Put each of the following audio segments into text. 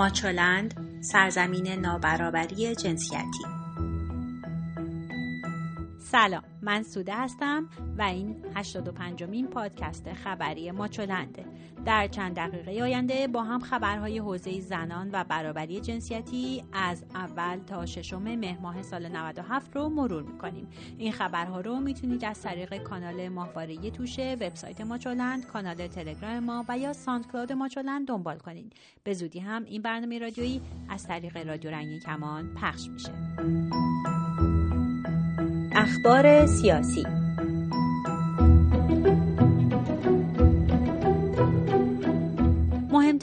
ماچولند سرزمین نابرابری جنسیتی. سلام. من سوده هستم و این 85 مین پادکست خبری ماچولنده در چند دقیقه آینده با هم خبرهای حوزه زنان و برابری جنسیتی از اول تا ششم مهر ماه سال 97 رو مرور می‌کنیم. این خبرها رو می‌تونید از طریق کانال ماهواره توشه وبسایت ماچولند کانال تلگرام ما و یا ساند کلاود ماچولند دنبال کنید به زودی هم این برنامه رادیویی از طریق رادیو رنگی کمان پخش میشه. اخبار سیاسی.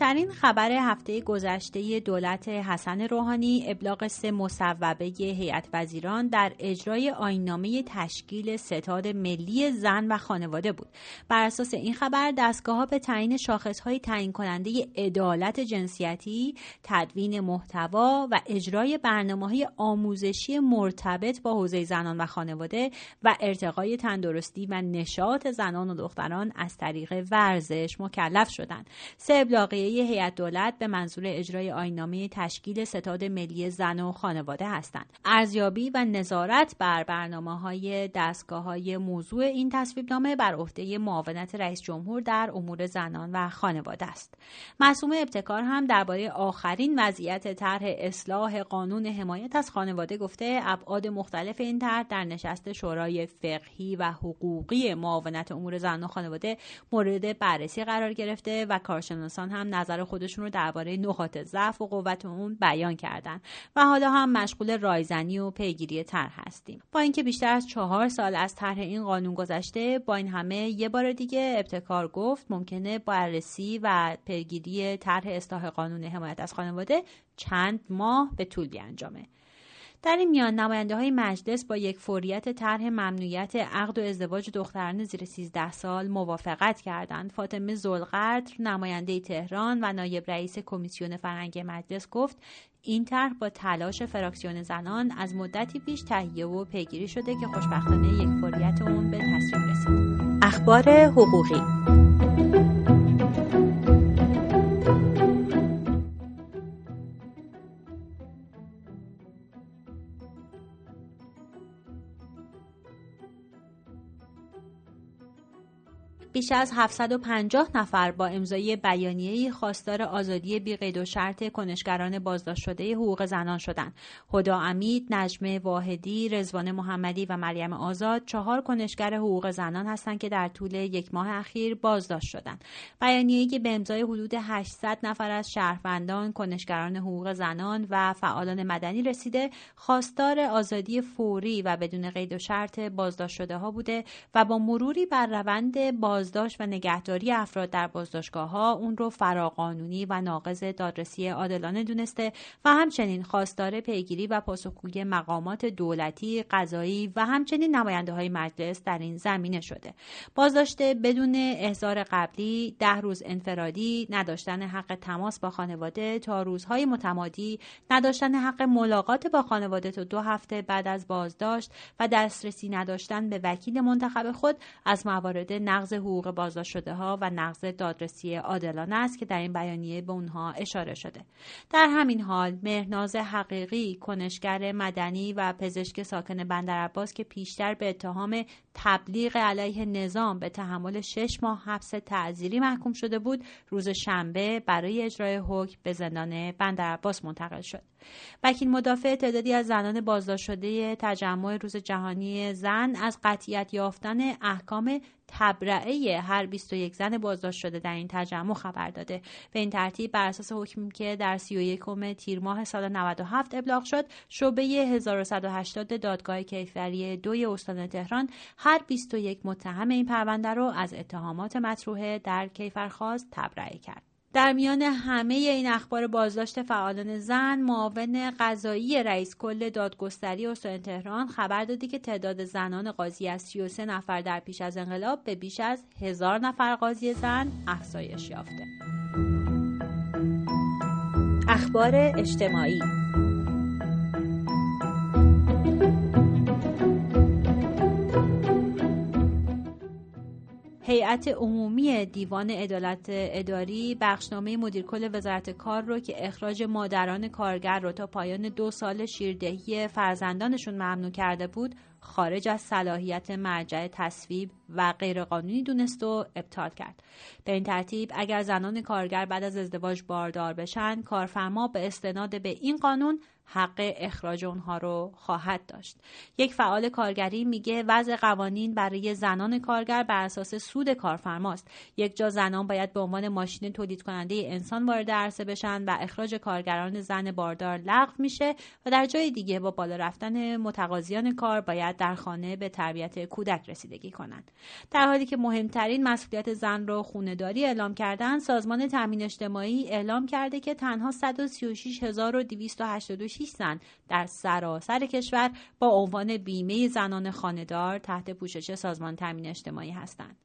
مهمترین خبر هفته گذشته دولت حسن روحانی ابلاغ سه مصوبه هیئت وزیران در اجرای آینامه تشکیل ستاد ملی زن و خانواده بود. بر اساس این خبر دستگاه ها به تعیین شاخص های تعیین کننده عدالت جنسیتی تدوین محتوا و اجرای برنامه های آموزشی مرتبط با حوزه زنان و خانواده و ارتقای تندرستی و نشاط زنان و دختران از طریق ورزش مکلف شدند. سه ابلاغیه هیئت دولت به منظور اجرای آینامه تشکیل ستاد ملی زن و خانواده هستند. ارزیابی و نظارت بر برنامه های دستگاه های موضوع این تصویبنامه بر عهده معاونت رئیس جمهور در امور زنان و خانواده است. مسئوم ابتکار هم درباره آخرین وضعیت طرح اصلاح قانون حمایت از خانواده گفته ابعاد مختلف این طرح در نشست شورای فقهی و حقوقی معاونت امور زن و خانواده مورد بررسی قرار گرفته و کارشناسان هم نظر خودشون رو درباره نقاط ضعف و قوت اون بیان کردن و حالا هم مشغول رایزنی و پیگیری طرح هستیم. با اینکه بیشتر از چهار سال از طرح این قانون گذشته با این همه یه بار دیگه ابتکار گفت ممکنه بررسی و پیگیری طرح اصلاح قانون حمایت از خانواده چند ماه به طول بیانجامه در این میان نماینده های مجلس با یک فوریت طرح ممنوعیت عقد و ازدواج دختران زیر 13 سال موافقت کردند. فاطمه زلقدر نماینده تهران و نایب رئیس کمیسیون فرهنگ مجلس گفت این طرح با تلاش فراکسیون زنان از مدتی پیش تهیه و پیگیری شده که خوشبختانه یک فوریت اون به تصویب رسید. اخبار حقوقی بیش از 750 نفر با امضای بیانیه‌ای خواستار آزادی بیقید و شرط کنشگران بازداشت شده حقوق زنان شدند. خدا امید، نجمه واحدی، رزوان محمدی و مریم آزاد چهار کنشگر حقوق زنان هستند که در طول یک ماه اخیر بازداشت شدند. بیانیه‌ای که به امضای حدود 800 نفر از شهروندان، کنشگران حقوق زنان و فعالان مدنی رسیده، خواستار آزادی فوری و بدون قید و شرط بازداشت شده ها بوده و با مروری بر روند باز بازداشت و نگهداری افراد در بازداشتگاه ها اون رو فراقانونی و ناقض دادرسی عادلانه دونسته و همچنین خواستار پیگیری و پاسخگوی مقامات دولتی، قضایی و همچنین نماینده های مجلس در این زمینه شده. بازداشت بدون احضار قبلی، ده روز انفرادی، نداشتن حق تماس با خانواده تا روزهای متمادی، نداشتن حق ملاقات با خانواده تا دو هفته بعد از بازداشت و دسترسی نداشتن به وکیل منتخب خود از موارد نقض حقوق بازداشت شده ها و نقض دادرسی عادلانه است که در این بیانیه به اونها اشاره شده. در همین حال مهناز حقیقی کنشگر مدنی و پزشک ساکن بندر عباس که پیشتر به اتهام تبلیغ علیه نظام به تحمل شش ماه حبس تعذیری محکوم شده بود روز شنبه برای اجرای حکم به زندان بندر عباس منتقل شد. وکیل مدافع تعدادی از زنان بازداشت شده تجمع روز جهانی زن از قطیت یافتن احکام تبرعه هر 21 زن بازداشت شده در این تجمع خبر داده. به این ترتیب بر اساس حکمی که در 31 تیر ماه سال 97 ابلاغ شد شعبه 1180 دادگاه کیفری دوی استان تهران هر 21 متهم این پرونده رو از اتهامات مطروحه در کیفرخواست تبرئه کرد. در میان همه این اخبار بازداشت فعالان زن معاون قضایی رئیس کل دادگستری استان تهران خبر دادی که تعداد زنان قاضی از 33 نفر در پیش از انقلاب به بیش از هزار نفر قاضی زن افزایش یافته. اخبار اجتماعی هیئت عمومی دیوان عدالت اداری بخشنامه مدیرکل وزارت کار رو که اخراج مادران کارگر رو تا پایان دو سال شیردهی فرزندانشون ممنوع کرده بود خارج از صلاحیت مرجع تصویب و غیرقانونی دونست و ابطال کرد. به این ترتیب اگر زنان کارگر بعد از ازدواج باردار بشن کارفرما به استناد به این قانون حق اخراج اونها رو خواهد داشت. یک فعال کارگری میگه وضع قوانین برای زنان کارگر بر اساس سود کارفرماست. یک جا زنان باید به عنوان ماشین تولید کننده انسان وارد عرصه بشن و اخراج کارگران زن باردار لغو میشه و در جای دیگه با بالا رفتن متقاضیان کار باید در خانه به تربیت کودک رسیدگی کنند در حالی که مهمترین مسئولیت زن رو خونداری اعلام کردن سازمان تامین اجتماعی اعلام کرده که تنها 136286 6 زن در سراسر کشور با عنوان بیمه زنان خانهدار تحت پوشش سازمان تامین اجتماعی هستند.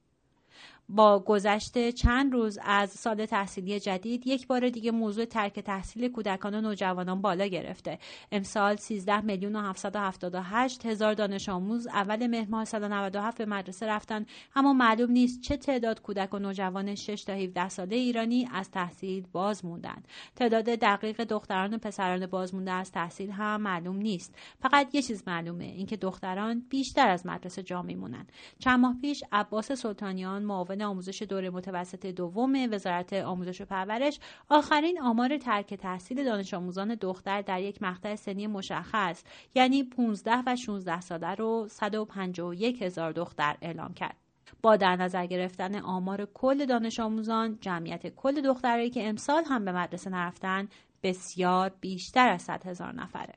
با گذشت چند روز از سال تحصیلی جدید یک بار دیگه موضوع ترک تحصیل کودکان و نوجوانان بالا گرفته. امسال 13 میلیون و 778 هزار دانش آموز اول مهر ماه 197 به مدرسه رفتن. اما معلوم نیست چه تعداد کودک و نوجوان 6 تا 17 ساله ایرانی از تحصیل باز موندن تعداد دقیق دختران و پسران باز مونده از تحصیل هم معلوم نیست. فقط یه چیز معلومه اینکه دختران بیشتر از مدرسه جا میمونن. چند ماه پیش عباس سلطانیان معاون آموزش دوره متوسط دوم وزارت آموزش و پرورش آخرین آمار ترک تحصیل دانش آموزان دختر در یک مقطع سنی مشخص یعنی 15 و 16 ساله رو 151 هزار دختر اعلام کرد. با در نظر گرفتن آمار کل دانش آموزان جمعیت کل دخترایی که امسال هم به مدرسه نرفتن بسیار بیشتر از 100 هزار نفره.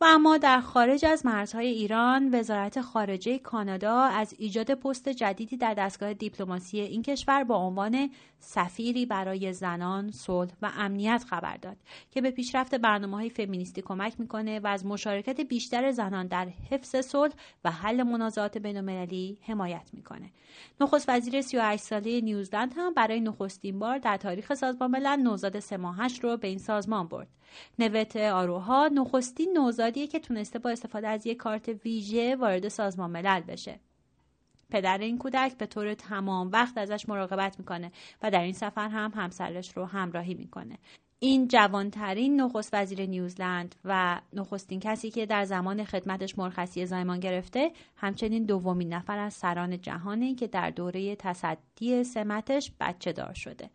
و اما در خارج از مرزهای ایران وزارت خارجه کانادا از ایجاد پست جدیدی در دستگاه دیپلماسی این کشور با عنوان سفیری برای زنان صلح و امنیت خبر داد که به پیشرفت برنامه های فمینیستی کمک می‌کنه و از مشارکت بیشتر زنان در حفظ صلح و حل منازعات بینالمللی حمایت می‌کنه. نخست وزیر 38 ساله نیوزلند هم برای نخستین بار در تاریخ سازمان ملل نوزاد سه ماهش رو به این سازمان برد. نوت آروها نخستین نوزادیه که تونسته با استفاده از یک کارت ویژه وارد سازمان ملل بشه. پدر این کودک به طور تمام وقت ازش مراقبت می‌کنه و در این سفر هم همسرش رو همراهی می‌کنه. این جوانترین نخست وزیر نیوزلند و نخستین کسی که در زمان خدمتش مرخصی زایمان گرفته همچنین دومین نفر از سران جهانی که در دوره تصدی سمتش بچه دار شده.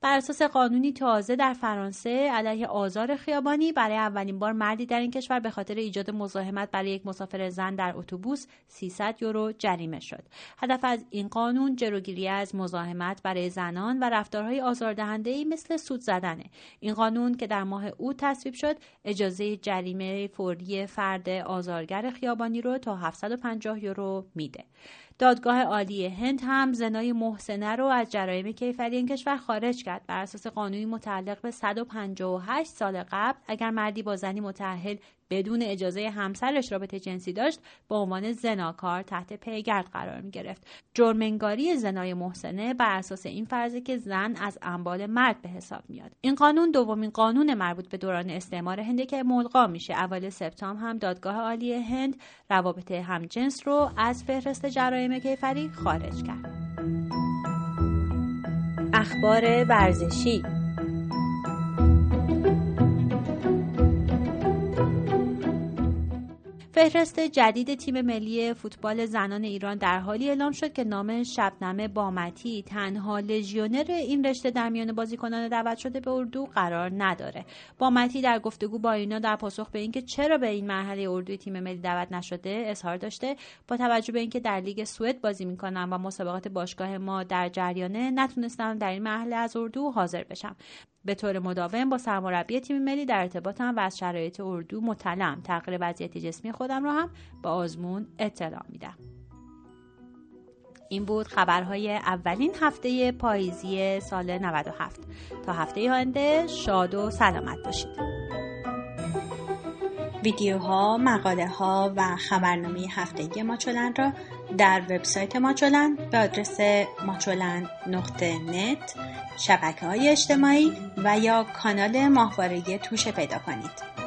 بر اساس قانونی تازه در فرانسه علیه آزار خیابانی برای اولین بار مردی در این کشور به خاطر ایجاد مزاحمت برای یک مسافر زن در اتوبوس 300 یورو جریمه شد. هدف از این قانون جلوگیری از مزاحمت برای زنان و رفتارهای آزاردهنده مثل سود زدنه. این قانون که در ماه او تصویب شد اجازه جریمه فوری فرد آزارگر خیابانی رو تا 750 یورو میده. دادگاه عالی هند هم زنای محسنه رو از جرایم کیفری این کشور خارج کرد. بر اساس قانونی متعلق به 158 سال قبل اگر مردی با زنی متأهل بدون اجازه همسرش رابطه جنسی داشت به عنوان زناکار تحت پیگرد قرار می گرفت جرمنگاری زنای محسنه بر اساس این فرضه که زن از انبال مرد به حساب میاد. این قانون دومین قانون مربوط به دوران استعمار هنده که ملغا میشه. اول سپتامبر هم دادگاه عالی هند روابط همجنس رو از فهرست جرایم کیفری خارج کرد. اخبار ورزشی فهرست جدید تیم ملی فوتبال زنان ایران در حالی اعلام شد که نام شبنم بامتی تنها لژیونر این رشته در میان بازیکنان دعوت شده به اردو قرار نداره. بامتی در گفتگو با اینا در پاسخ به اینکه چرا به این مرحله اردوی تیم ملی دعوت نشده اظهار داشته با توجه به اینکه در لیگ سوئد بازی می‌کنم و مسابقات باشگاه ما در جریانه نتونستم در این مرحله از اردو حاضر بشم. به طور مداوم با سرمربی تیم ملی در ارتباطم و از شرایط اردو مطلعم تغییر وضعیت جسمی خودم را هم با آزمون اطلاع میدم. این بود خبرهای اولین هفته پاییزی سال 97 تا هفته آینده شاد و سلامت باشید. ویدیوها، مقاله ها و خبرنامه هفتگی ماچولن را در وبسایت ماچولن به آدرس ماچولن نقطه شبکه های اجتماعی و یا کانال ماهواره توشه پیدا کنید.